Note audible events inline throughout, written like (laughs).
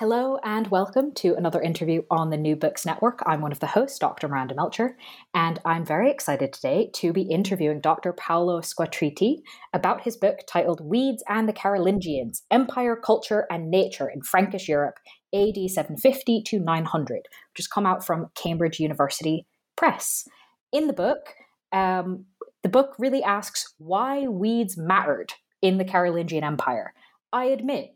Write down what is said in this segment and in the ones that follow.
Hello and welcome to another interview on the New Books Network. I'm one of the hosts, Dr. Miranda Melcher, and I'm very excited today to be interviewing Dr. Paolo Squatriti about his book titled Weeds and the Carolingians Empire, Culture, and Nature in Frankish Europe, AD 750 to 900, which has come out from Cambridge University Press. In the book, um, the book really asks why weeds mattered in the Carolingian Empire. I admit,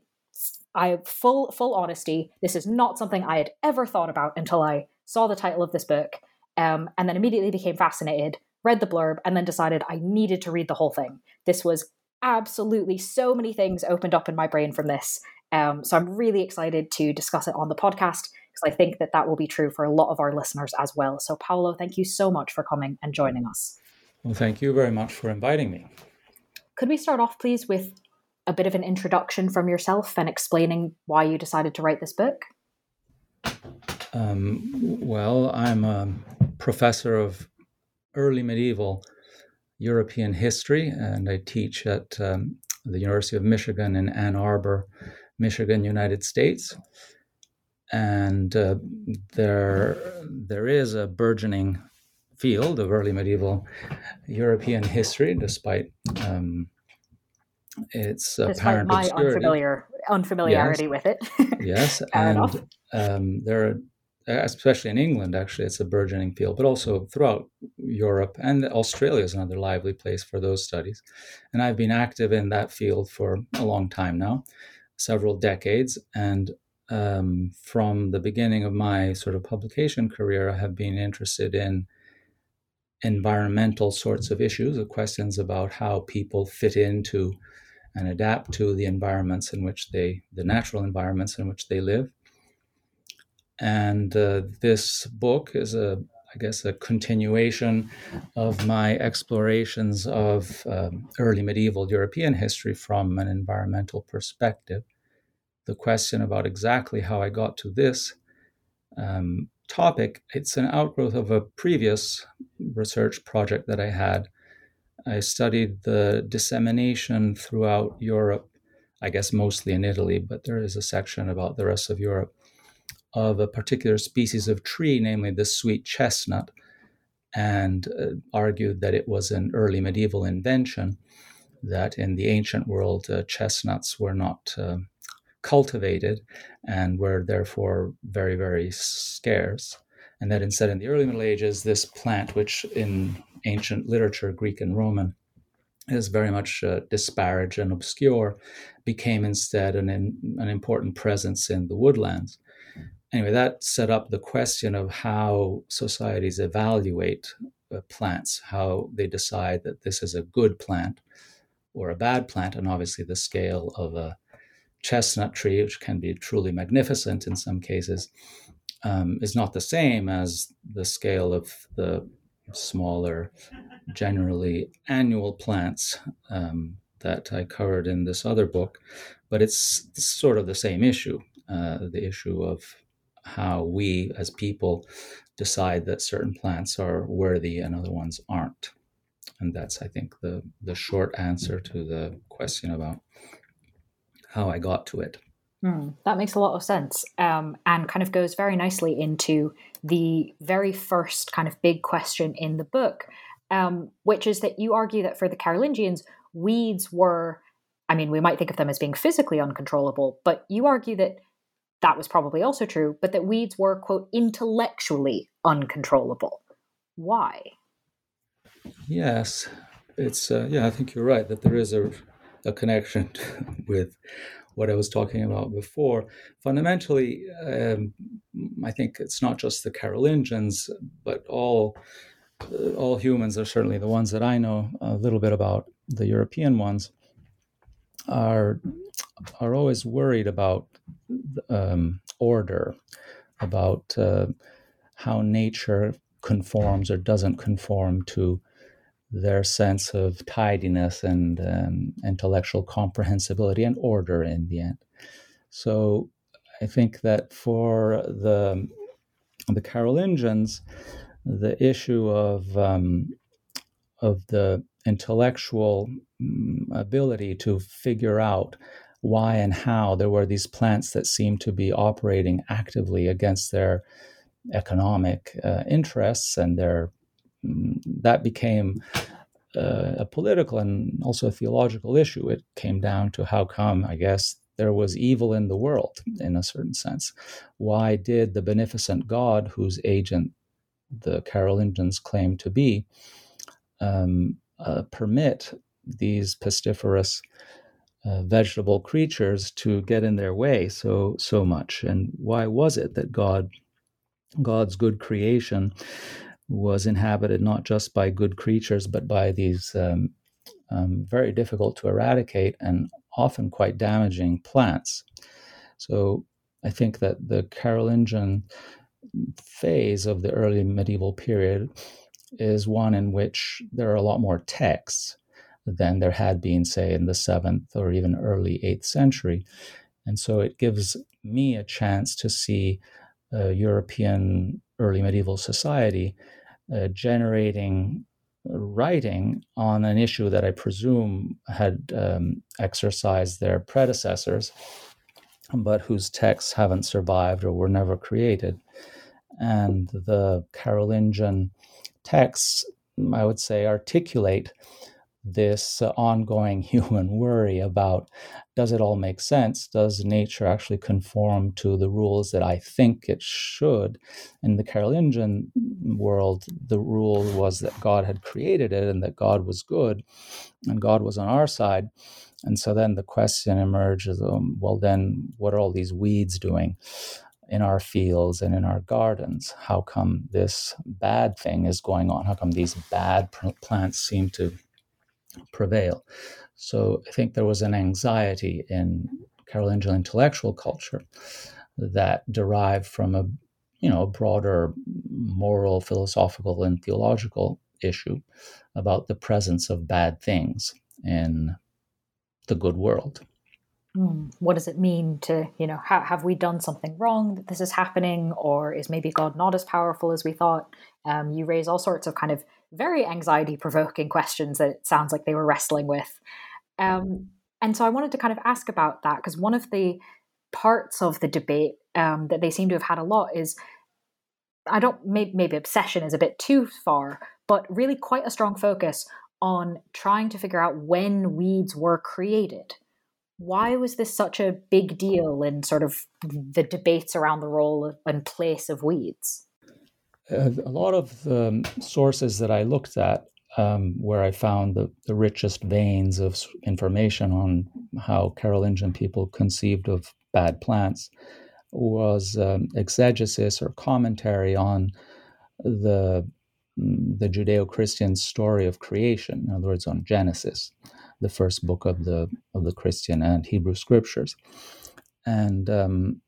I full full honesty, this is not something I had ever thought about until I saw the title of this book, um, and then immediately became fascinated, read the blurb, and then decided I needed to read the whole thing. This was absolutely so many things opened up in my brain from this. Um, so I'm really excited to discuss it on the podcast because I think that that will be true for a lot of our listeners as well. So Paolo, thank you so much for coming and joining us. Well, thank you very much for inviting me. Could we start off, please, with a bit of an introduction from yourself and explaining why you decided to write this book? Um, well, I'm a professor of early medieval European history, and I teach at um, the University of Michigan in Ann Arbor, Michigan, United States. And uh, there, there is a burgeoning field of early medieval European history, despite um, its my obscurity. unfamiliar unfamiliarity yes. with it. yes, (laughs) and um, there are, especially in England, actually, it's a burgeoning field, but also throughout Europe and Australia is another lively place for those studies. And I've been active in that field for a long time now, several decades, and um, from the beginning of my sort of publication career, I have been interested in environmental sorts of issues, questions about how people fit into and adapt to the environments in which they, the natural environments in which they live. And uh, this book is a, I guess, a continuation of my explorations of um, early medieval European history from an environmental perspective. The question about exactly how I got to this um, topic, it's an outgrowth of a previous research project that I had I studied the dissemination throughout Europe, I guess mostly in Italy, but there is a section about the rest of Europe, of a particular species of tree, namely the sweet chestnut, and uh, argued that it was an early medieval invention, that in the ancient world, uh, chestnuts were not uh, cultivated and were therefore very, very scarce and that instead in the early Middle Ages, this plant, which in ancient literature, Greek and Roman, is very much uh, disparaged and obscure, became instead an, an important presence in the woodlands. Anyway, that set up the question of how societies evaluate uh, plants, how they decide that this is a good plant or a bad plant, and obviously the scale of a chestnut tree, which can be truly magnificent in some cases, um, is not the same as the scale of the smaller, generally annual plants um, that I covered in this other book. But it's sort of the same issue uh, the issue of how we as people decide that certain plants are worthy and other ones aren't. And that's, I think, the, the short answer to the question about how I got to it. Mm, that makes a lot of sense um, and kind of goes very nicely into the very first kind of big question in the book, um, which is that you argue that for the Carolingians, weeds were, I mean, we might think of them as being physically uncontrollable, but you argue that that was probably also true, but that weeds were, quote, intellectually uncontrollable. Why? Yes, it's, uh, yeah, I think you're right that there is a, a connection (laughs) with what I was talking about before. Fundamentally, um, I think it's not just the Carolingians, but all uh, all humans are certainly the ones that I know a little bit about. The European ones are are always worried about um, order, about uh, how nature conforms or doesn't conform to their sense of tidiness and um, intellectual comprehensibility and order in the end. So I think that for the the Carolingians, the issue of um, of the intellectual mm, ability to figure out why and how there were these plants that seemed to be operating actively against their economic uh, interests and their that became uh, a political and also a theological issue. It came down to how come, I guess, there was evil in the world in a certain sense. Why did the beneficent God, whose agent the Carolingians claimed to be, um, uh, permit these pestiferous uh, vegetable creatures to get in their way so so much and why was it that god god's good creation was inhabited not just by good creatures but by these um, um, very difficult to eradicate and often quite damaging plants so i think that the carolingian phase of the early medieval period is one in which there are a lot more texts than there had been, say, in the seventh or even early eighth century. And so it gives me a chance to see a European early medieval society uh, generating writing on an issue that I presume had um, exercised their predecessors, but whose texts haven't survived or were never created. And the Carolingian texts, I would say, articulate this ongoing (laughs) human worry about does it all make sense? Does nature actually conform to the rules that I think it should? In the Carolingian world, the rule was that God had created it and that God was good and God was on our side. And so then the question emerges um, well, then what are all these weeds doing? in our fields and in our gardens. How come this bad thing is going on? How come these bad plants seem to prevail. So I think there was an anxiety in Carolingian intellectual culture that derived from a you know a broader moral, philosophical, and theological issue about the presence of bad things in the good world. Mm, what does it mean to you know ha- have we done something wrong that this is happening, or is maybe God not as powerful as we thought? Um, you raise all sorts of kind of very anxiety provoking questions that it sounds like they were wrestling with. Um, and so I wanted to kind of ask about that because one of the parts of the debate um, that they seem to have had a lot is I don't maybe, maybe obsession is a bit too far, but really quite a strong focus on trying to figure out when weeds were created. Why was this such a big deal in sort of the debates around the role and place of weeds? A lot of the um, sources that I looked at, um, where I found the, the richest veins of information on how Carolingian people conceived of bad plants, was um, exegesis or commentary on the mm, the Judeo-Christian story of creation. In other words, on Genesis, the first book of the of the Christian and Hebrew scriptures, and um,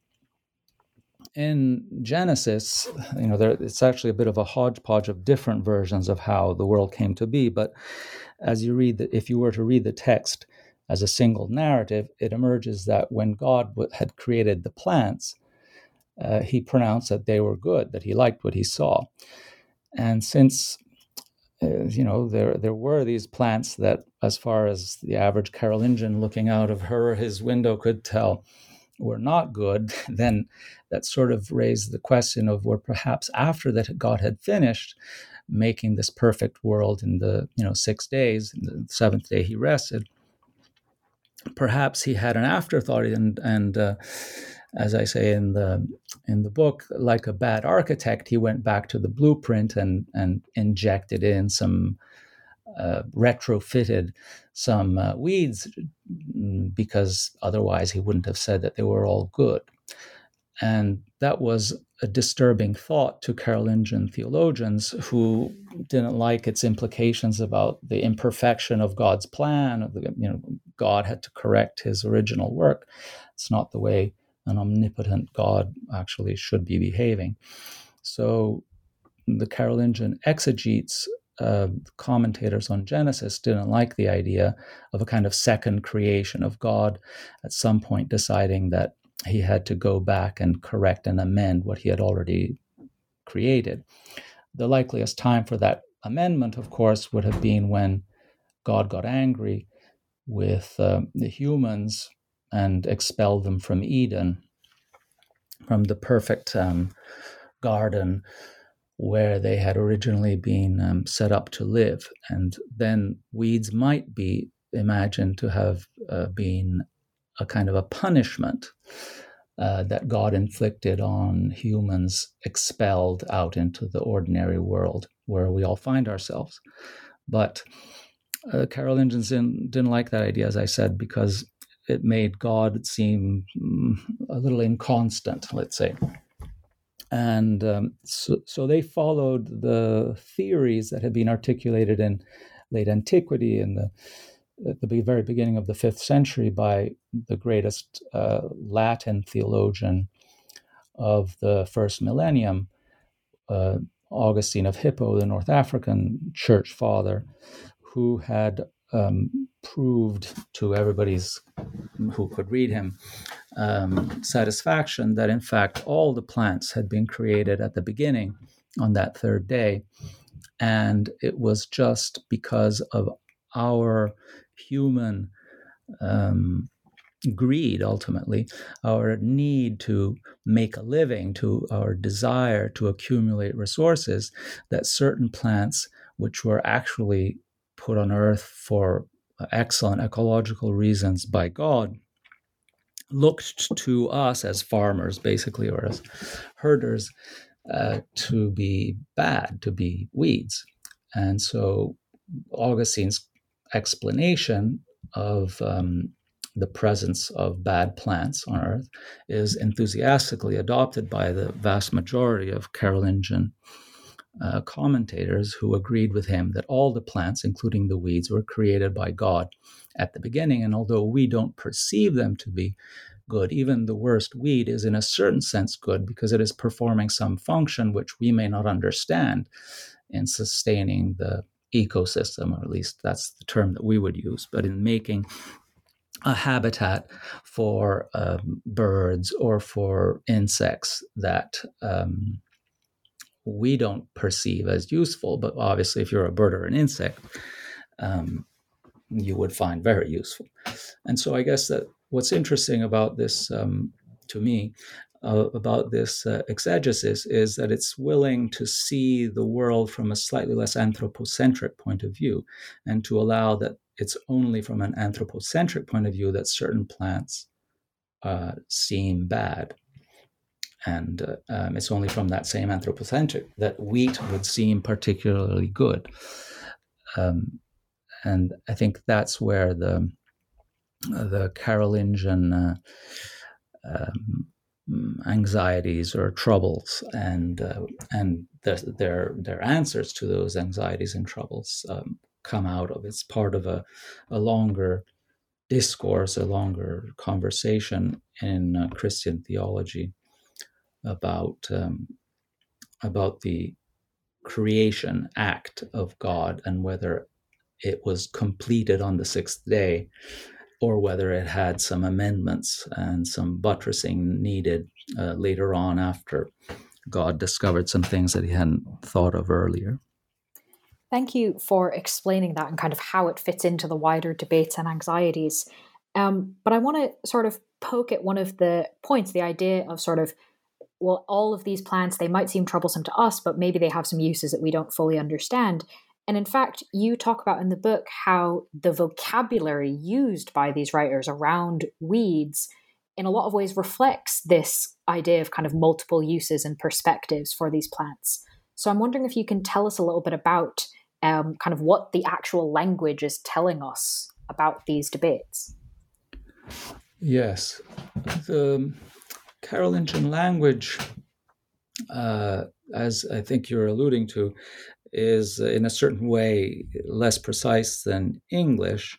in Genesis, you know, there, it's actually a bit of a hodgepodge of different versions of how the world came to be. But as you read, the, if you were to read the text as a single narrative, it emerges that when God had created the plants, uh, he pronounced that they were good, that he liked what he saw. And since uh, you know there there were these plants that, as far as the average Carolingian looking out of her his window could tell, were not good, (laughs) then that sort of raised the question of where perhaps after that God had finished making this perfect world in the you know six days, the seventh day he rested. Perhaps he had an afterthought, and and uh, as I say in the in the book, like a bad architect, he went back to the blueprint and and injected in some uh, retrofitted some uh, weeds mm, because otherwise he wouldn't have said that they were all good. And that was a disturbing thought to Carolingian theologians who didn't like its implications about the imperfection of God's plan. You know, God had to correct his original work. It's not the way an omnipotent God actually should be behaving. So the Carolingian exegetes uh, commentators on Genesis didn't like the idea of a kind of second creation of God at some point deciding that he had to go back and correct and amend what he had already created. The likeliest time for that amendment, of course, would have been when God got angry with uh, the humans and expelled them from Eden, from the perfect um, garden where they had originally been um, set up to live. And then weeds might be imagined to have uh, been a kind of a punishment uh, that God inflicted on humans expelled out into the ordinary world where we all find ourselves. But uh, Carolingians didn't, didn't like that idea, as I said, because it made God seem mm, a little inconstant, let's say. And um, so, so, they followed the theories that had been articulated in late antiquity in the at the very beginning of the fifth century by the greatest uh, Latin theologian of the first millennium, uh, Augustine of Hippo, the North African church father, who had um, proved to everybody's who could read him um, satisfaction that in fact all the plants had been created at the beginning on that third day. And it was just because of our human um, greed ultimately our need to make a living to our desire to accumulate resources that certain plants which were actually put on earth for excellent ecological reasons by God looked to us as farmers, basically, or as herders, uh, to be bad, to be weeds. And so Augustine's explanation of um, the presence of bad plants on Earth is enthusiastically adopted by the vast majority of Carolingian uh, commentators who agreed with him that all the plants, including the weeds, were created by God at the beginning. And although we don't perceive them to be good, even the worst weed is in a certain sense good because it is performing some function which we may not understand in sustaining the ecosystem, or at least that's the term that we would use, but in making a habitat for um, birds or for insects that um, we don't perceive as useful. But obviously, if you're a bird or an insect, um, you would find very useful. And so, I guess that what's interesting about this, um, to me, uh, about this uh, exegesis is that it's willing to see the world from a slightly less anthropocentric point of view and to allow that it's only from an anthropocentric point of view that certain plants uh, seem bad and uh, um, it's only from that same anthropocentric that wheat would seem particularly good. Um, and I think that's where the the Carolingian uh, um, anxieties or troubles and uh, and their, their their answers to those anxieties and troubles um, come out of. It's part of a a longer discourse, a longer conversation in uh, Christian theology about um, about the creation act of God and whether it was completed on the sixth day or whether it had some amendments and some buttressing needed uh, later on after God discovered some things that he hadn't thought of earlier. Thank you for explaining that and kind of how it fits into the wider debates and anxieties. Um, but I want to sort of poke at one of the points the idea of sort of, well, all of these plants, they might seem troublesome to us, but maybe they have some uses that we don't fully understand. And in fact, you talk about in the book how the vocabulary used by these writers around weeds in a lot of ways reflects this idea of kind of multiple uses and perspectives for these plants. So I'm wondering if you can tell us a little bit about um, kind of what the actual language is telling us about these debates. Yes. The Carolingian language, uh, as I think you're alluding to, is in a certain way less precise than English,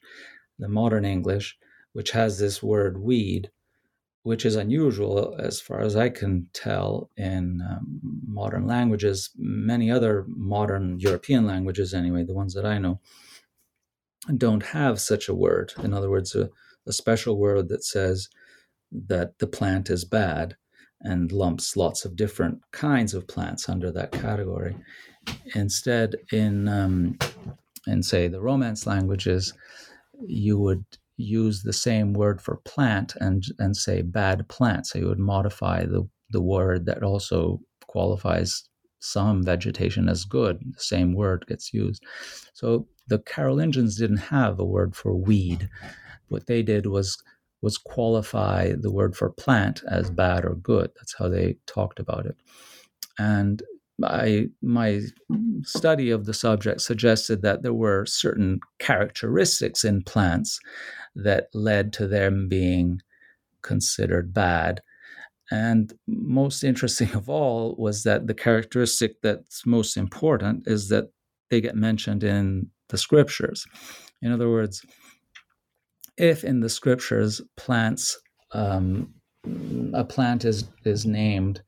the modern English, which has this word weed, which is unusual as far as I can tell in um, modern languages. Many other modern European languages, anyway, the ones that I know, don't have such a word. In other words, a, a special word that says that the plant is bad and lumps lots of different kinds of plants under that category. Instead, in um, in say the Romance languages, you would use the same word for plant and and say bad plant. So you would modify the the word that also qualifies some vegetation as good. The same word gets used. So the Carolingians didn't have a word for weed. What they did was was qualify the word for plant as mm. bad or good. That's how they talked about it. And I, my study of the subject suggested that there were certain characteristics in plants that led to them being considered bad. And most interesting of all was that the characteristic that's most important is that they get mentioned in the scriptures. In other words, if in the scriptures plants um, a plant is is named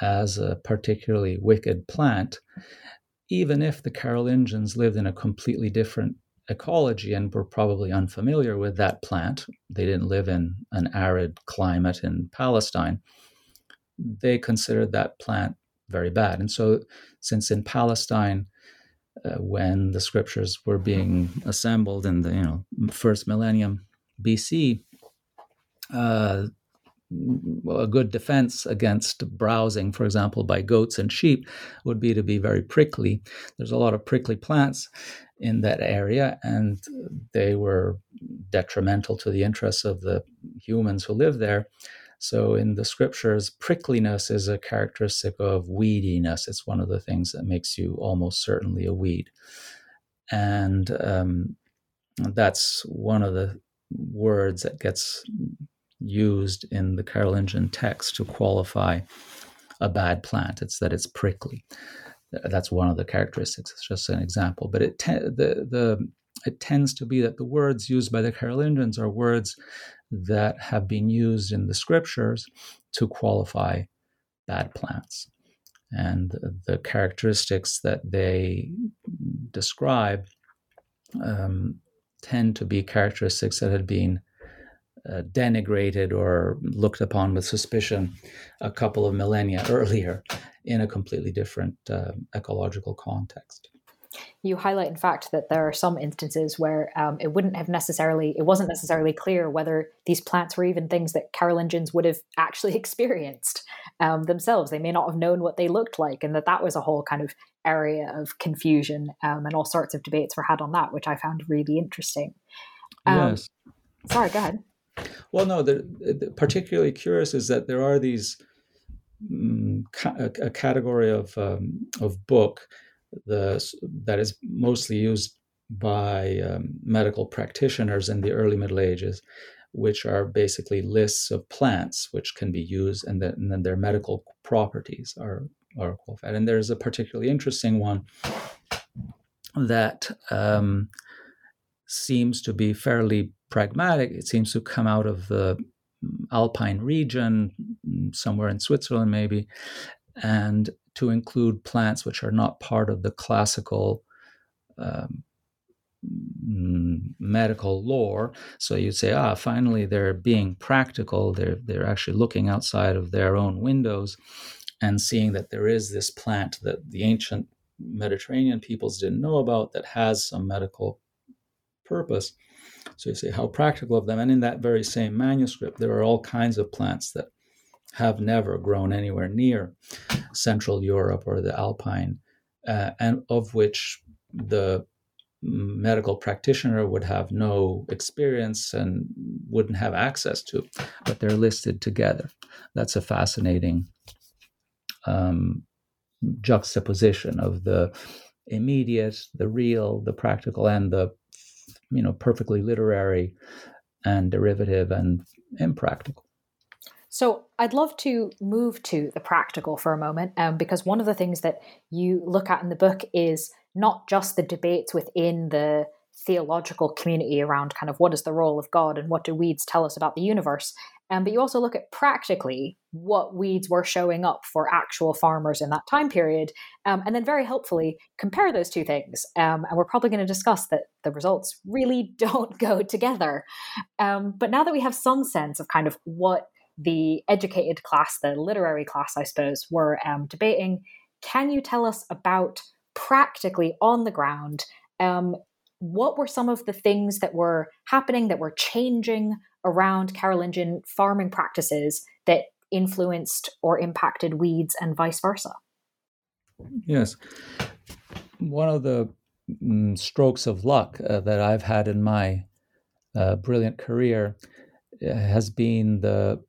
as a particularly wicked plant, even if the Carolingians lived in a completely different ecology and were probably unfamiliar with that plant, they didn't live in an arid climate in Palestine, they considered that plant very bad. And so, since in Palestine, uh, when the scriptures were being assembled in the you know first millennium BC, uh, a good defense against browsing, for example, by goats and sheep, would be to be very prickly. There's a lot of prickly plants in that area, and they were detrimental to the interests of the humans who live there. So, in the scriptures, prickliness is a characteristic of weediness. It's one of the things that makes you almost certainly a weed. And um, that's one of the words that gets used in the Carolingian text to qualify a bad plant. It's that it's prickly. That's one of the characteristics. It's just an example, but it te- the the it tends to be that the words used by the Carolingians are words that have been used in the scriptures to qualify bad plants. And the characteristics that they describe um, tend to be characteristics that had been uh, denigrated or looked upon with suspicion a couple of millennia (laughs) earlier in a completely different uh, ecological context. You highlight, in fact, that there are some instances where um, it wouldn't have necessarily, it wasn't necessarily clear whether these plants were even things that Carolingians would have (laughs) actually experienced um, themselves. They may not have known what they looked like, and that that was a whole kind of area of confusion, um, and all sorts of debates were had on that, which I found really interesting. Um, yes. Sorry, go ahead. Well, no, the, the particularly curious is that there are these um, ca- a, category of um, of book the that is mostly used by um, medical practitioners in the early Middle Ages, which are basically lists of plants which can be used, and then, and then their medical properties are are qualified. And there's a particularly interesting one that um, seems to be fairly pragmatic. It seems to come out of the Alpine region, somewhere in Switzerland, maybe, and to include plants which are not part of the classical um, medical lore. So you'd say, ah, finally they're being practical. They're they're actually looking outside of their own windows and seeing that there is this plant that the ancient Mediterranean peoples didn't know about that has some medical purpose. So you say, how practical of them. And in that very same manuscript, there are all kinds of plants that have never grown anywhere near Central Europe or the Alpine, uh, and of which the medical practitioner would have no experience and wouldn't have access to, but they're listed together. That's a fascinating um, juxtaposition of the immediate, the real, the practical, and the you know perfectly literary and derivative and impractical. So I'd love to move to the practical for a moment, um, because one of the things that you look at in the book is not just the debates within the theological community around kind of what is the role of God and what do weeds tell us about the universe, um, but you also look at practically what weeds were showing up for actual farmers in that time period, um, and then very helpfully compare those two things. Um, and we're probably going to discuss that the results really (laughs) don't go together. Um, but now that we have some sense of kind of what the educated class, the literary class, I suppose, were um, debating, can you tell us about practically on the ground um, what were some of the things that were happening that were changing around Carolingian farming practices that influenced or impacted weeds and vice versa? Yes. One of the mm, strokes of luck uh, that I've had in my uh, brilliant career uh, has been the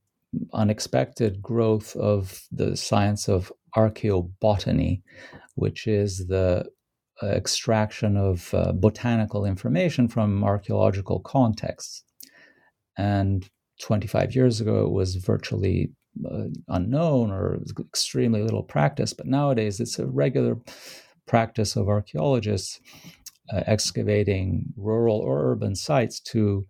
unexpected growth of the science of archaeobotany, which is the uh, extraction of uh, botanical information from archaeological contexts. And 25 years ago, it was virtually uh, unknown or extremely little practice, but nowadays it's a regular practice of archaeologists uh, excavating rural or urban sites to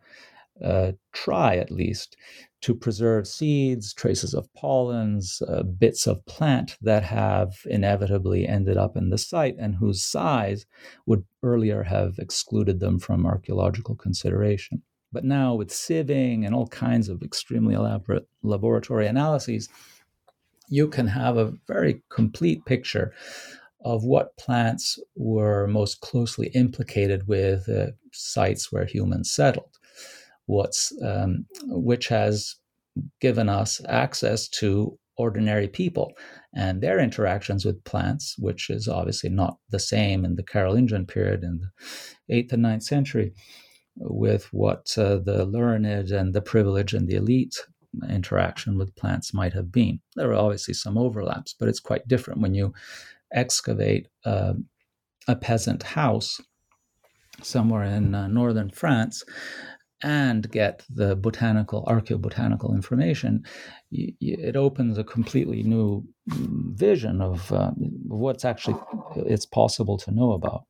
uh, try at least to preserve seeds, traces of pollens, uh, bits of plant that have inevitably ended up in the site and whose size would earlier have excluded them from archaeological consideration. But now, with sieving and all kinds of extremely elaborate laboratory analyses, you can have a very complete picture of what plants were most closely implicated with uh, sites where humans settled what's um, which has given us access to ordinary people and their interactions with plants, which is obviously not the same in the Carolingian period in the eighth and ninth century, with what uh, the learned and the privileged and the elite interaction with plants might have been. There are obviously some overlaps, but it's quite different when you excavate uh, a peasant house somewhere in uh, northern France and get the botanical, archaeobotanical information, it opens a completely new vision of uh, what's actually it's possible to know about.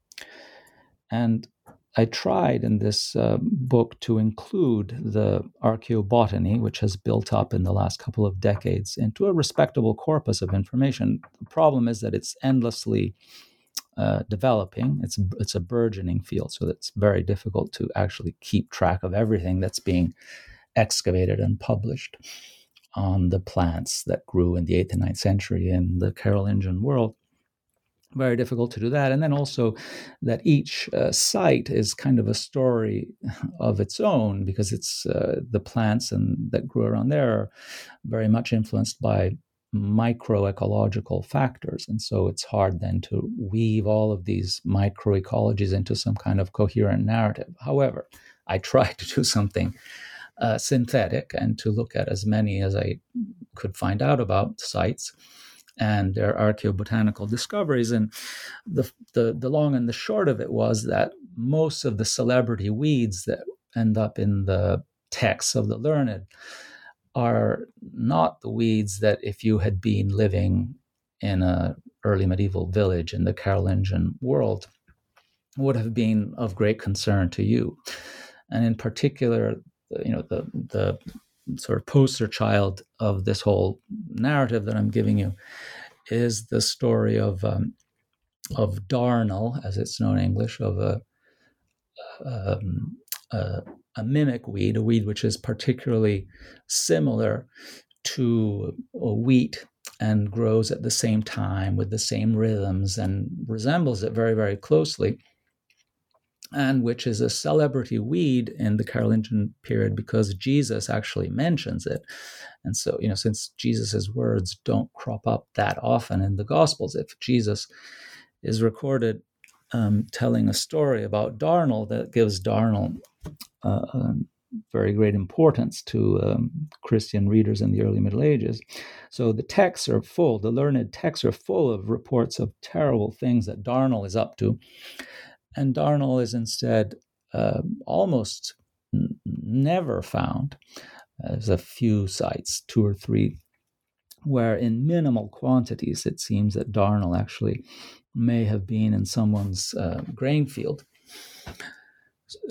And I tried in this uh, book to include the archaeobotany, which has built up in the last couple of decades, into a respectable corpus of information. The problem is that it's endlessly uh, developing. It's it's a burgeoning field, so it's very difficult to actually keep track of everything that's being excavated and published on the plants that grew in the eighth and ninth century in the Carolingian world. Very difficult to do that, and then also that each uh, site is kind of a story of its own because it's uh, the plants and that grew around there are very much influenced by microecological factors. And so it's hard then to weave all of these microecologies into some kind of coherent narrative. However, I tried to do something uh, synthetic and to look at as many as I could find out about sites and their archaeobotanical discoveries. And the, the, the long and the short of it was that most of the celebrity weeds that end up in the texts of the learned are not the weeds that if you had been living in a early medieval village in the Carolingian world would have been of great concern to you. And in particular, you know, the the sort of poster child of this whole narrative that I'm giving you is the story of um, of darnel, as it's known in English, of a, um, a, a mimic weed, a weed which is particularly similar to wheat and grows at the same time with the same rhythms and resembles it very, very closely and which is a celebrity weed in the Carolingian period because Jesus actually mentions it. And so, you know, since Jesus's words don't crop up that often in the Gospels, if Jesus is recorded um, telling a story about Darnel, that gives Darnel very great importance to um, Christian readers in the early Middle Ages. So the texts are full, the learned texts are full of reports of terrible things that Darnel is up to. And Darnel is instead uh, almost n- never found. There's a few sites, two or three, where in minimal quantities it seems that Darnel actually may have been in someone's uh, grain field.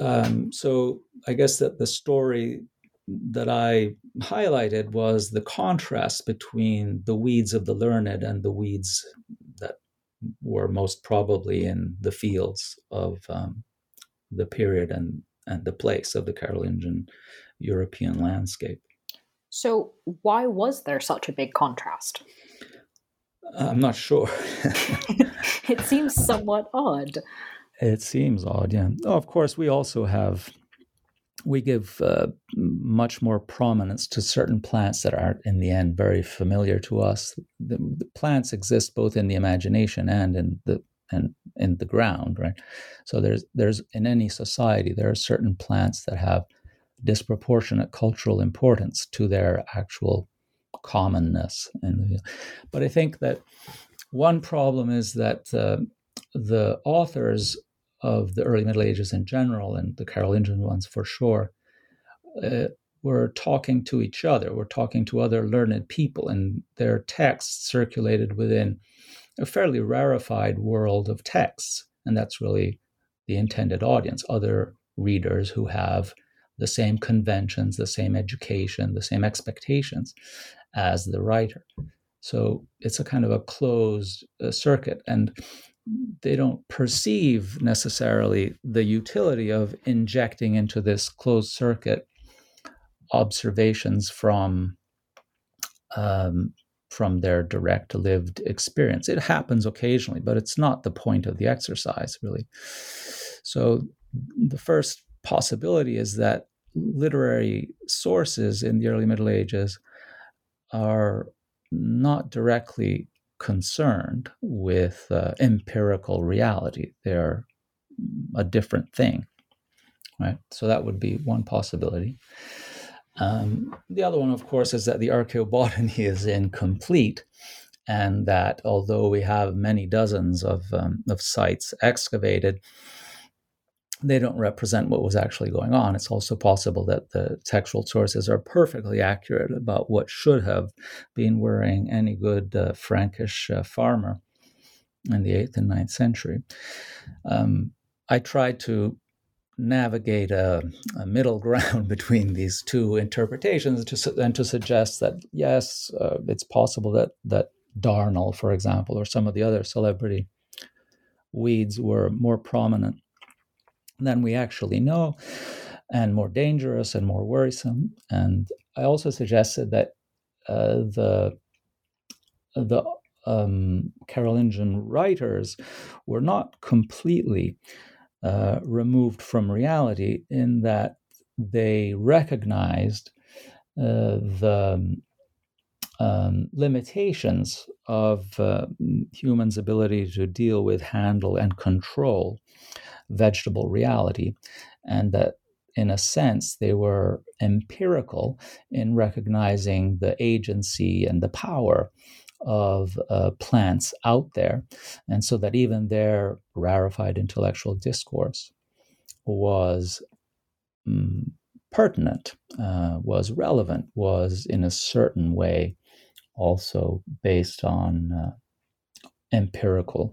Um, so I guess that the story that I highlighted was the contrast between the weeds of the learned and the weeds that were most probably in the fields of um, the period and, and the place of the Carolingian European landscape. So, why was there such a big contrast? I'm not sure. (laughs) (laughs) it seems somewhat odd. It seems odd, yeah. Oh, of course, we also have we give uh, much more prominence to certain plants that are, in the end, very familiar to us. The, the, plants exist both in the imagination and in the and in the ground, right? So there's there's in any society there are certain plants that have disproportionate cultural importance to their actual commonness. And but I think that one problem is that uh, the authors of the early Middle Ages in general, and the Carolingian ones for sure, uh, were talking to each other. We're talking to other learned people, and their texts circulated within a fairly rarefied world of texts. And that's really the intended audience other readers who have the same conventions, the same education, the same expectations as the writer. So it's a kind of a closed uh, circuit. And they don't perceive necessarily the utility of injecting into this closed circuit observations from um, from their direct lived experience. It happens occasionally, but it's not the point of the exercise, really. So the first possibility is that literary sources in the early Middle Ages are not directly concerned with uh, empirical reality. They're a different thing, right? So that would be one possibility. Um, the other one, of course, is that the archaeobotany (laughs) is incomplete, and that although we have many dozens of, um, of sites excavated, they don't represent what was actually going on. It's also possible that the textual sources are perfectly accurate about what should have been worrying any good uh, Frankish uh, farmer in the 8th and 9th century. Um, I tried to navigate a, a, middle (laughs) ground between these two interpretations to, and to suggest that, yes, uh, it's possible that, that Darnel, for example, or some of the other celebrity weeds were more prominent than we actually know, and more dangerous and more worrisome. And I also suggested that uh, the the um, Carolingian writers were not completely uh, removed from reality in that they recognized uh, the um, limitations of uh, humans' ability to deal with, handle, and control vegetable reality, and that in a sense, they were empirical in recognizing the agency and the power of uh, plants out there. And so that even their rarefied intellectual discourse was um, pertinent, uh, was relevant, was in a certain way also based on uh, empirical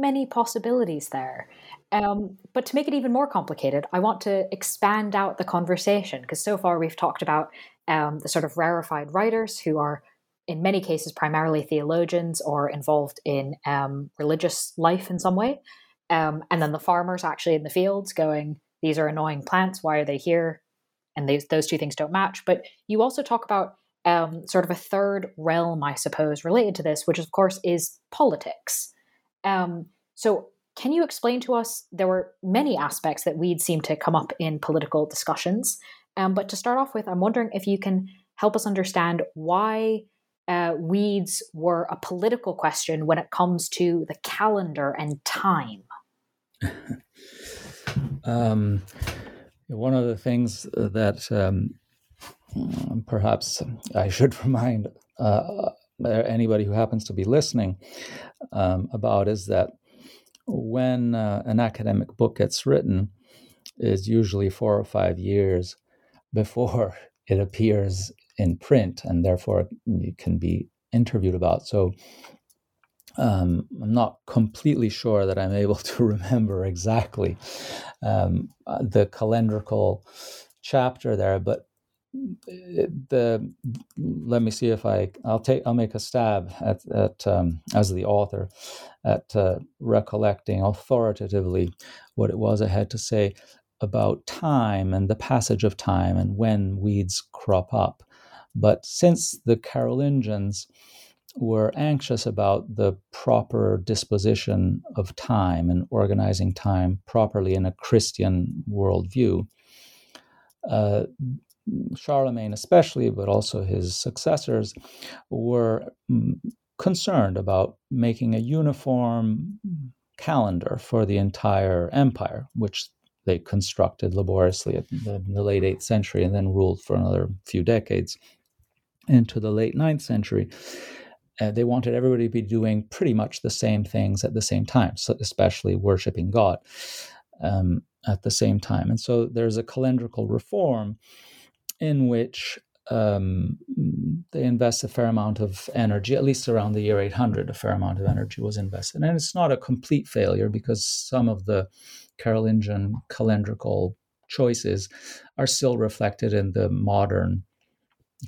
Many possibilities there. Um, but to make it even more complicated, I want to expand out the conversation because so far we've talked about um, the sort of rarefied writers who are, in many cases, primarily theologians or involved in um, religious life in some way. Um, and then the farmers actually in the fields going, These are annoying plants. Why are they here? And these, those two things don't match. But you also talk about um, sort of a third realm, I suppose, related to this, which of course is politics. Um, so can you explain to us? There were many aspects that we'd seem to come up in political discussions. Um, but to start off with, I'm wondering if you can help us understand why uh, weeds were a political question when it comes to the calendar and time. (laughs) um, one of the things that um, perhaps I should (laughs) remind uh, anybody who happens to be listening um, about is that when uh, an academic book gets written is usually four or five years before (laughs) it appears in print and therefore it can be interviewed about. So um, I'm not completely sure that I'm (laughs) able to remember exactly um, the calendrical chapter there, but the let me see if I I'll take I'll make a stab at at um, as the author at uh, recollecting authoritatively what it was I had to say about time and the passage of time and when weeds crop up. But since the Carolingians were anxious about the proper disposition of time and organizing time properly in a Christian worldview, uh, Charlemagne, especially, but also his successors, were mm, concerned about making a uniform calendar for the entire empire, which they constructed laboriously in the late 8th century and then ruled for another few decades into the late 9th century. Uh, they wanted everybody to be doing pretty much the same things at the same time, so especially worshiping God um, at the same time. And so there's a calendrical reform in which um, they invest a fair amount of energy, at least around the year 800, a fair amount of energy was invested. And it's not a complete failure because some of the Carolingian calendrical choices are still reflected in the modern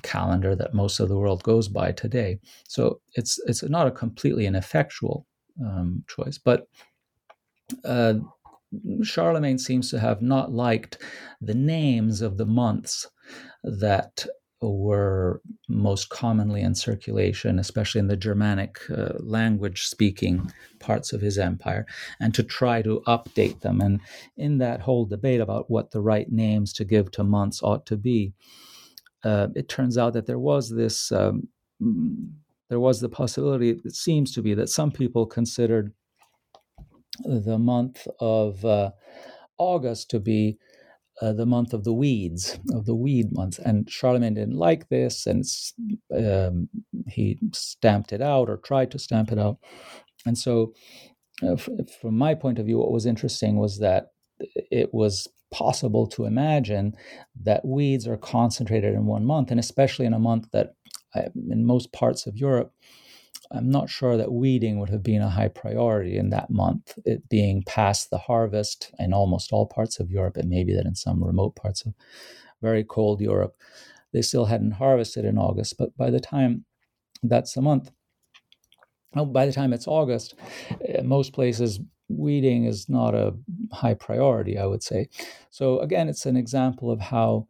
calendar that most of the world goes by today. So it's it's not a completely ineffectual um, choice, but uh, Charlemagne seems to have not liked the names of the months that were most commonly in circulation, especially in the Germanic uh, language speaking parts of his empire, and to try to update them. And in that whole debate about what the right names to give to months ought to be, uh, it turns out that there was this. Um, there was the possibility, it seems to be, that some people considered the month of uh, August to be uh, the month of the weeds, of the weed month. And Charlemagne didn't like this, and um, he stamped it out or tried to stamp it out. And so, uh, f- from my point of view, what was interesting was that it was possible to imagine that weeds are concentrated in one month, and especially in a month that, uh, in most parts of Europe, I'm not sure that weeding would have been a high priority in that month, it being past the harvest in almost all parts of Europe, and maybe that in some remote parts of very cold Europe, they still hadn't harvested in August. But by the time that's the month, Well, by the time it's August, uh, most places weeding is not a high priority, I would say. So again, it's an example of how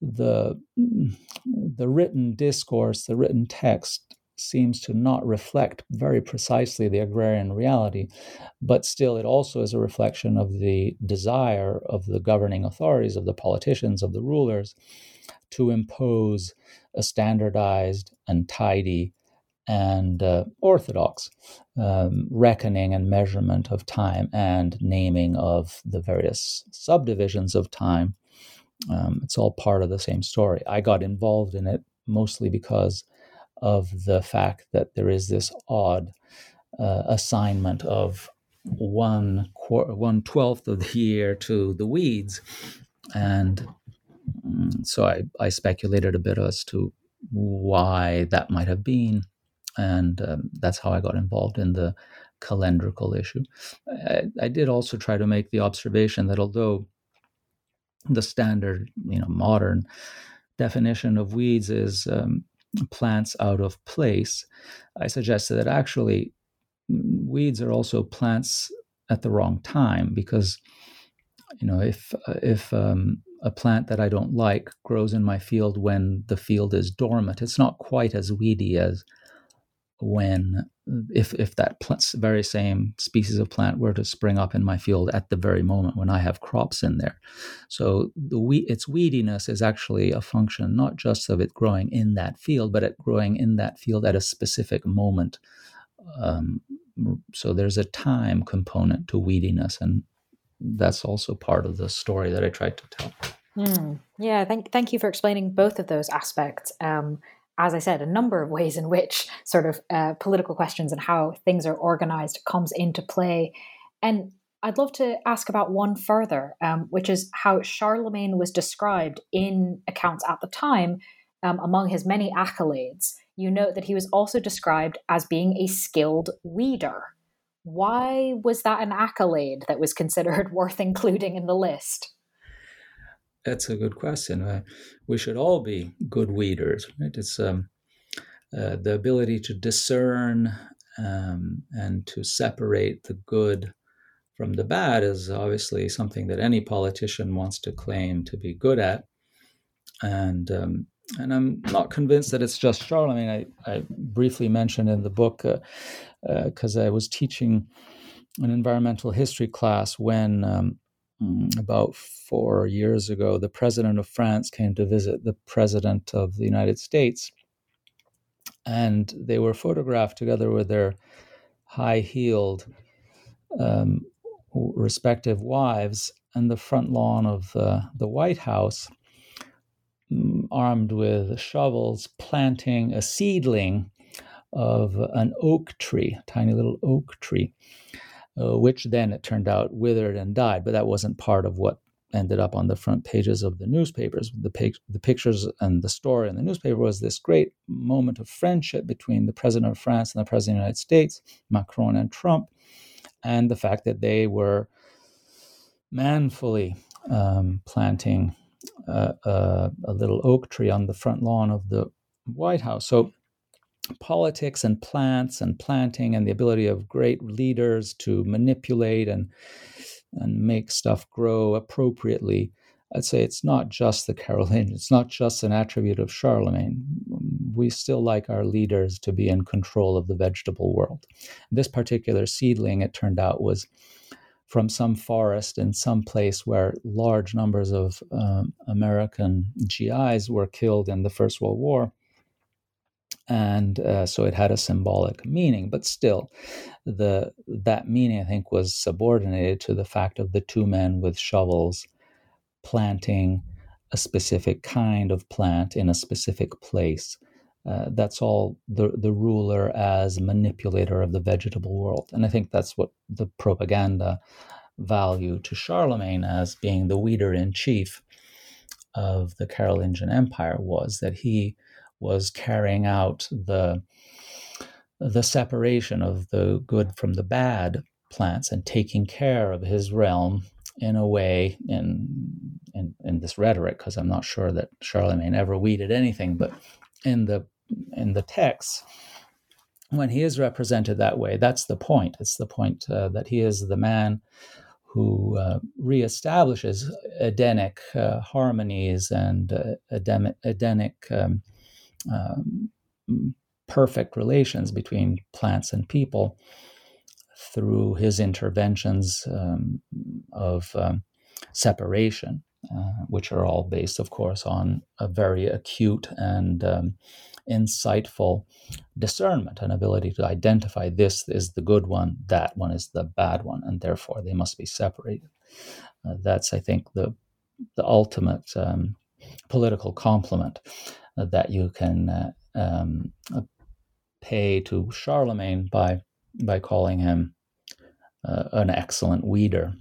the the written discourse, the written text seems to not reflect very precisely the agrarian reality, but still it also is a reflection of the desire of the governing authorities, of the politicians, of the rulers to impose a standardized and tidy and uh, orthodox um, reckoning and measurement of time and naming of the various subdivisions of time. Um, it's all part of the same story. I got involved in it mostly because of the fact that there is this odd uh, assignment of one qu- one twelfth of the year to the weeds, and mm, so I, I speculated a bit as to why that might have been and um, that's how I got involved in the calendrical issue. I, I, did also try to make the observation that although the standard, you know, modern definition of weeds is um, plants out of place, I suggested that actually mm, weeds are also plants at the wrong time because, you know, if if um, a plant that I don't like grows in my field when the field is dormant, it's not quite as weedy as when if if that very same species of plant were to spring up in my field at the very moment when I have crops in there. So the we- its weediness is actually a function not just of it growing in that field, but it growing in that field at a specific moment. Um, so there's a time component to weediness, and that's also part of the story that I tried to tell. Mm, yeah, thank thank you for explaining both of those aspects. Um, as I said, a number of ways in which sort of uh, political questions and how things are organized comes into play. And I'd love to ask about one further, um, which is how Charlemagne was described in accounts at the time. Um, among his many accolades, you note that he was also described as being a skilled weeder. Why was that an accolade that was considered (laughs) worth including in the list? That's a good question. Uh, we should all be good weeders, right? It's um, uh, the ability to discern um, and to separate the good from the bad is obviously something that any politician wants to claim to be good at. And um, and I'm not convinced that it's just Charlemagne. I, mean I briefly mentioned in the book because uh, uh I was teaching an environmental history class when um, about four years ago, the president of France came to visit the president of the United States. And they were photographed together with their high heeled um, respective wives on the front lawn of uh, the White House, mm, armed with shovels, planting a seedling of an oak tree, tiny little oak tree uh, which then it turned out withered and died. But that wasn't part of what ended up on the front pages of the newspapers. The, the pictures and the story in the newspaper was this great moment of friendship between the president of France and the president of the United States, Macron and Trump, and the fact that they were manfully um, planting uh, uh, a little oak tree on the front lawn of the White House. So politics and plants and planting and the ability of great leaders to manipulate and and make stuff grow appropriately. I'd say it's not just the Carolingian, it's not just an attribute of Charlemagne. We still like our leaders to be in control of the vegetable world. This particular seedling, it turned out, was from some forest in some place where large numbers of um, American GIs were killed in the First World War and uh, so it had a symbolic meaning but still the that meaning i think was subordinated to the fact of the two men with shovels planting a specific kind of plant in a specific place. Uh, that's all the the ruler as manipulator of the vegetable world. And i think that's what the propaganda value to charlemagne as being the leader in chief of the carolingian empire was that he was carrying out the the separation of the good from the bad plants and taking care of his realm in a way in in, in this rhetoric because I'm not sure that Charlemagne ever weeded anything but in the in the text when he is represented that way, that's the point. It's the point uh, that he is the man who uh, reestablishes Edenic uh, harmonies and uh, Edenic um, um, perfect relations between plants and people through his interventions um, of um, separation, uh, which are all based, of course, on a very acute and um, insightful discernment, and ability to identify this is the good one, that one is the bad one, and therefore they must be separated. Uh, that's, I think, the the ultimate um, political compliment uh, that you can uh, um, pay to Charlemagne by by calling him uh, an excellent weeder.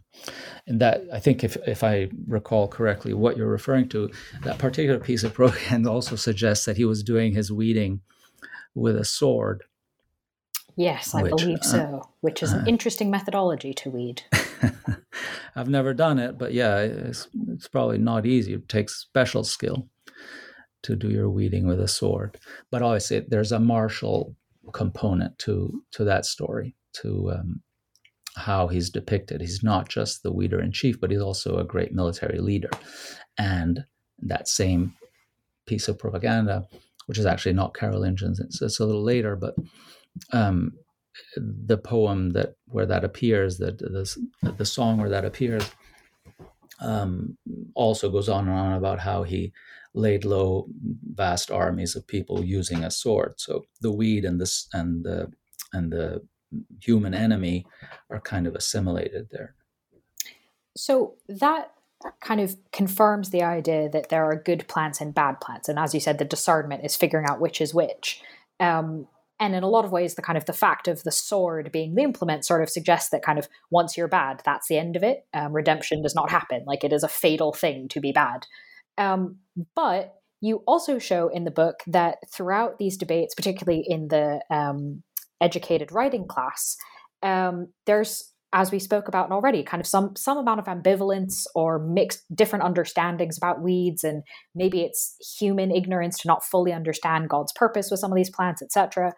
And that I think, if if I recall correctly, what you're referring to, that particular piece of propaganda (laughs) also suggests that he was doing his weeding with a sword. Yes, I which, believe uh, so. Which is an uh, interesting methodology to weed. (laughs) I've never done it, but yeah, it's, it's probably not easy. It takes special skill to do your weeding with a sword. But obviously, there's a martial component to to that story, to um, how he's depicted. He's not just the weeder in chief, but he's also a great military leader. And that same piece of propaganda, which is actually not Carolingian, it's, it's a little later, but um, the poem that where that appears, that the, the song where that appears, um, also goes on and on about how he laid low vast armies of people using a sword. So the weed and this and the and the human enemy are kind of assimilated there. So that kind of confirms the idea that there are good plants and bad plants, and as you said, the discernment is figuring out which is which. Um, and in a lot of ways, the kind of the fact of the sword being the implement sort of suggests that kind of once you're bad, that's the end of it. Um, redemption does not happen. Like it is a fatal thing to be bad. Um, but you also show in the book that throughout these debates, particularly in the um, educated writing class, um, there's, as we spoke about already, kind of some some amount of ambivalence or mixed different understandings about weeds, and maybe it's human ignorance to not fully understand God's purpose with some of these plants, etc.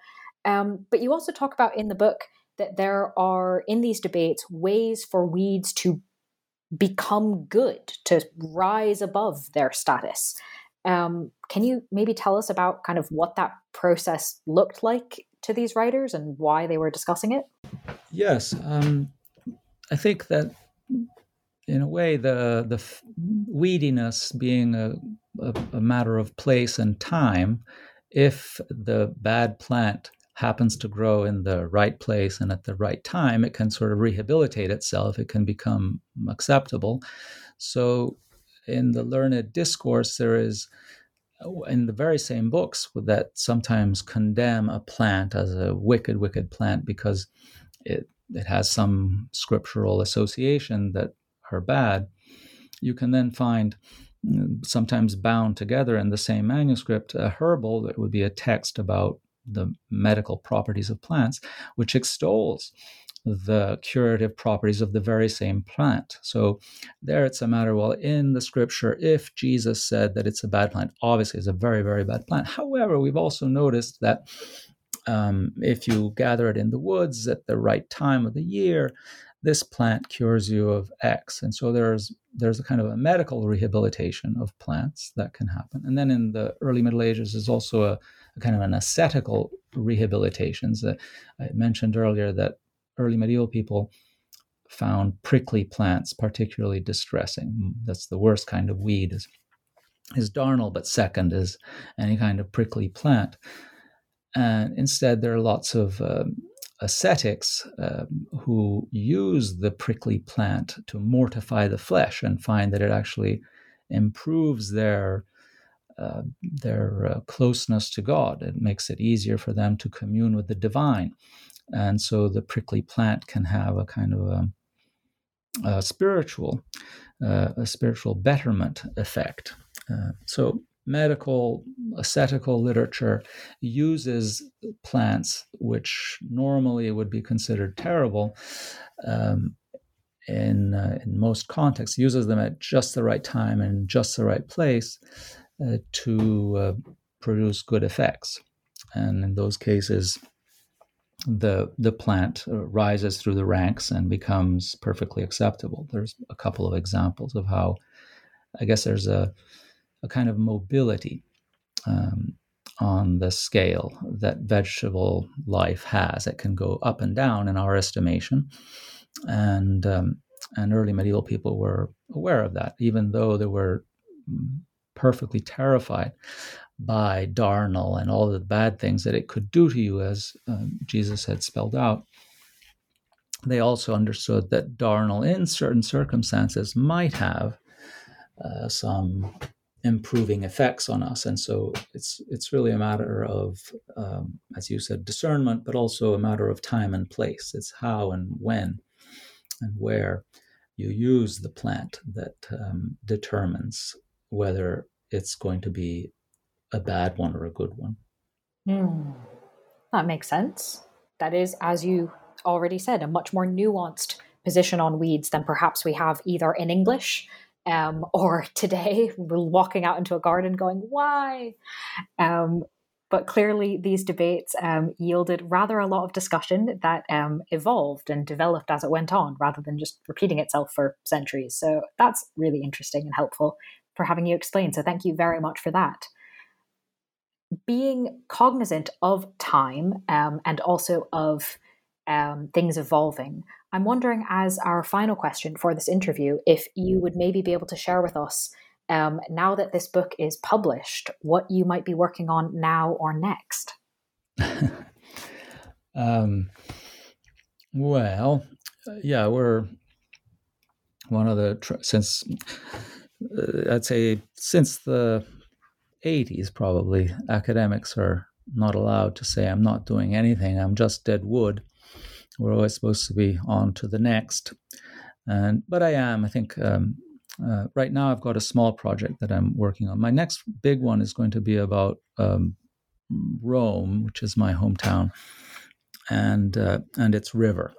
Um, but you also talk about in the book that there are in these debates ways for weeds to become good, to rise above their status. Um, can you maybe tell us about kind of what that process looked like to these writers and why they were discussing it? Yes, um, I think that in a way the the weediness being a, a, a matter of place and time, if the bad plant happens to grow in the right place and at the right time, it can sort of rehabilitate itself. It can become acceptable. So, in the learned discourse, there is in the very same books that sometimes condemn a plant as a wicked, wicked plant because it, it has some scriptural association that are bad, you can then find mm, sometimes bound together in the same manuscript a herbal that would be a text about the medical properties of plants, which extols the curative properties of the very same plant. So there it's a matter, well, in the scripture, if Jesus said that it's a bad plant, obviously it's a very, very bad plant. However, we've also noticed that um, if you gather it in the woods at the right time of the year, this plant cures you of X. And so there's there's a kind of a medical rehabilitation of plants that can happen. And then in the early Middle Ages, there's also a, a kind of an ascetical rehabilitations. Uh, I mentioned earlier that early medieval people found prickly plants particularly distressing. That's the worst kind of weed is, is darnel, but second is any kind of prickly plant. And instead, there are lots of um, ascetics um, who use the prickly plant to mortify the flesh and find that it actually improves their uh, their uh, closeness to God. It makes it easier for them to commune with the divine and so the prickly plant can have a kind of a, a spiritual uh, a spiritual betterment effect. Uh, so medical ascetical literature uses plants which normally would be considered terrible um, in uh, in most contexts uses them at just the right time and just the right place uh, to uh, produce good effects and in those cases the the plant uh, rises through the ranks and becomes perfectly acceptable. There's a couple of examples of how I guess there's a a kind of mobility um, on the scale that vegetable life has. It can go up and down in our estimation, and um, and early medieval people were aware of that, even though they were mm, perfectly terrified by darnel and all the bad things that it could do to you, as um, Jesus had spelled out. They also understood that darnel, in certain circumstances, might have uh, some improving effects on us, and so it's it's really a matter of, um, as you said, discernment, but also a matter of time and place. It's how and when and where you use the plant that um, determines whether it's going to be a bad one or a good one. Mm, that makes sense. That is, as you already said, a much more nuanced position on weeds than perhaps we have either in English um, (laughs) or today, we're walking out into a garden going, why? Um, but clearly, these debates um, yielded rather a lot of discussion that um, evolved and developed as it went on, rather than just repeating itself for centuries. So that's really interesting and helpful for having you explain. So thank you very much for that. Being cognizant of time um, and also of um, things evolving, I'm wondering, as our final question for this interview, if you would maybe be able to share with us um, now that this book is published, what you might be working on now or next. (laughs) um, well, yeah, we're one of the since uh, I'd say since the 80s probably academics are not allowed to say I'm not doing anything. I'm just dead wood. We're always supposed to be on to the next, and but I am. I think um, uh, right now I've got a small project that I'm working on. My next big one is going to be about um, Rome, which is my hometown, and uh, and its river.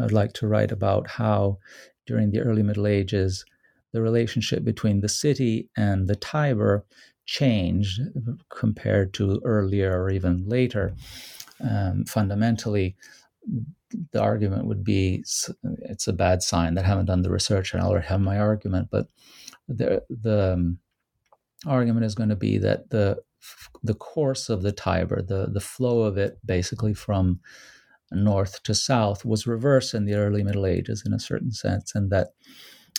I'd like to write about how during the early Middle Ages the relationship between the city and the Tiber changed compared to earlier or even later. Um, fundamentally, the argument would be it's a bad sign that I haven't done the research and I already have my argument. But the the um, argument is going to be that the the course of the Tiber, the the flow of it, basically from north to south, was reversed in the early Middle Ages in a certain sense, and that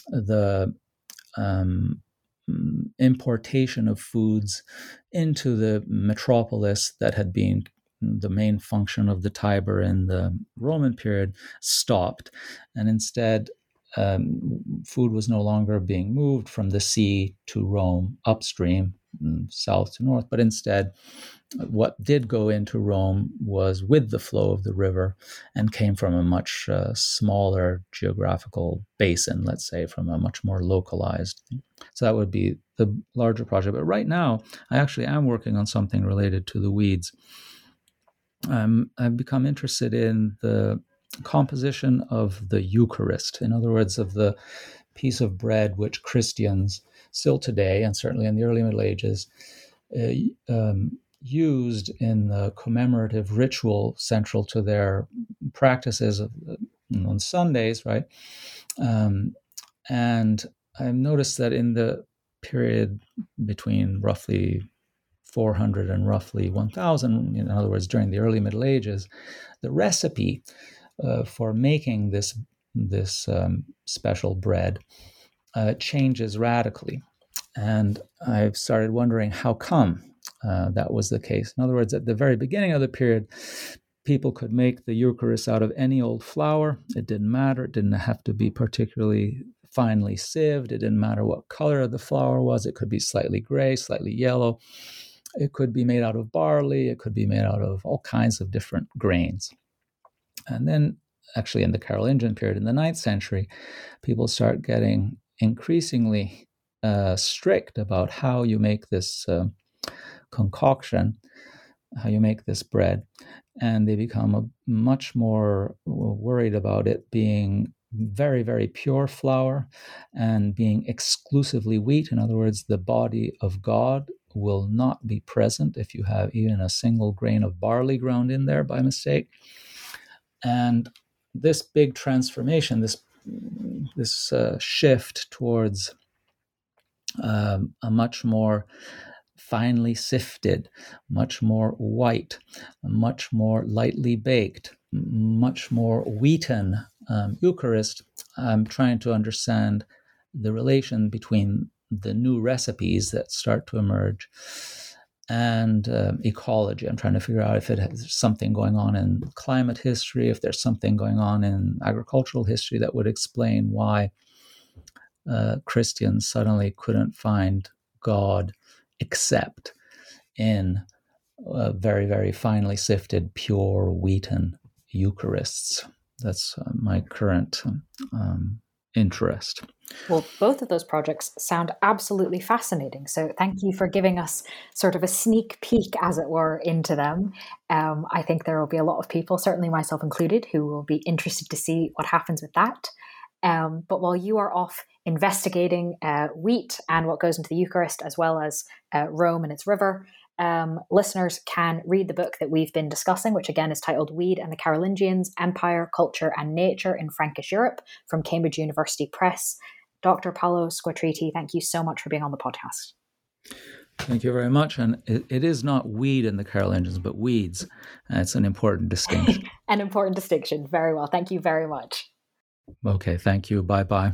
the um, importation of foods into the metropolis that had been the main function of the Tiber in the Roman period stopped, and instead um, food was no longer being moved from the sea to Rome upstream, mm, south to north, but instead, what did go into Rome was with the flow of the river and came from a much uh, smaller geographical basin, let's say, from a much more localized. So that would be the larger project. But right now, I actually am working on something related to the weeds um, I've become interested in the composition of the Eucharist, in other words, of the piece of bread which Christians still today, and certainly in the early Middle Ages, uh, um, used in the commemorative ritual central to their practices of, on Sundays, right? Um, and I've noticed that in the period between roughly 400 and roughly 1000, in other words, during the early Middle Ages, the recipe uh, for making this, this um, special bread uh, changes radically. And I've started wondering how come uh, that was the case. In other words, at the very beginning of the period, people could make the Eucharist out of any old flour. It didn't matter. It didn't have to be particularly finely sieved. It didn't matter what color the flour was. It could be slightly gray, slightly yellow. It could be made out of barley, it could be made out of all kinds of different grains. And then, actually, in the Carolingian period, in the ninth century, people start getting increasingly uh, strict about how you make this uh, concoction, how you make this bread. And they become a, much more worried about it being very, very pure flour and being exclusively wheat. In other words, the body of God will not be present if you have even a single grain of barley ground in there by mistake. And this big transformation, this this uh, shift towards um, a much more finely sifted, much more white, much more lightly baked, much more wheaten um, Eucharist, I'm trying to understand the relation between the new recipes that start to emerge and uh, ecology. I'm trying to figure out if it has something going on in climate history, if there's something going on in agricultural history that would explain why uh, Christians suddenly couldn't find God except in uh, very, very finely sifted, pure wheaten Eucharists. That's uh, my current um, interest. Well, both of those projects sound absolutely fascinating. So, thank you for giving us sort of a sneak peek, as it were, into them. Um, I think there will be a lot of people, certainly myself included, who will be interested to see what happens with that. Um, but while you are off investigating uh, wheat and what goes into the Eucharist, as well as uh, Rome and its river, um, listeners can read the book that we've been discussing, which again is titled Weed and the Carolingians Empire, Culture, and Nature in Frankish Europe from Cambridge University Press. Dr. Paolo Squatriti, thank you so much for being on the podcast. Thank you very much. And it, it is not weed in the Carolingians, but weeds. It's an important distinction. (laughs) an important distinction. Very well. Thank you very much. Okay. Thank you. Bye bye.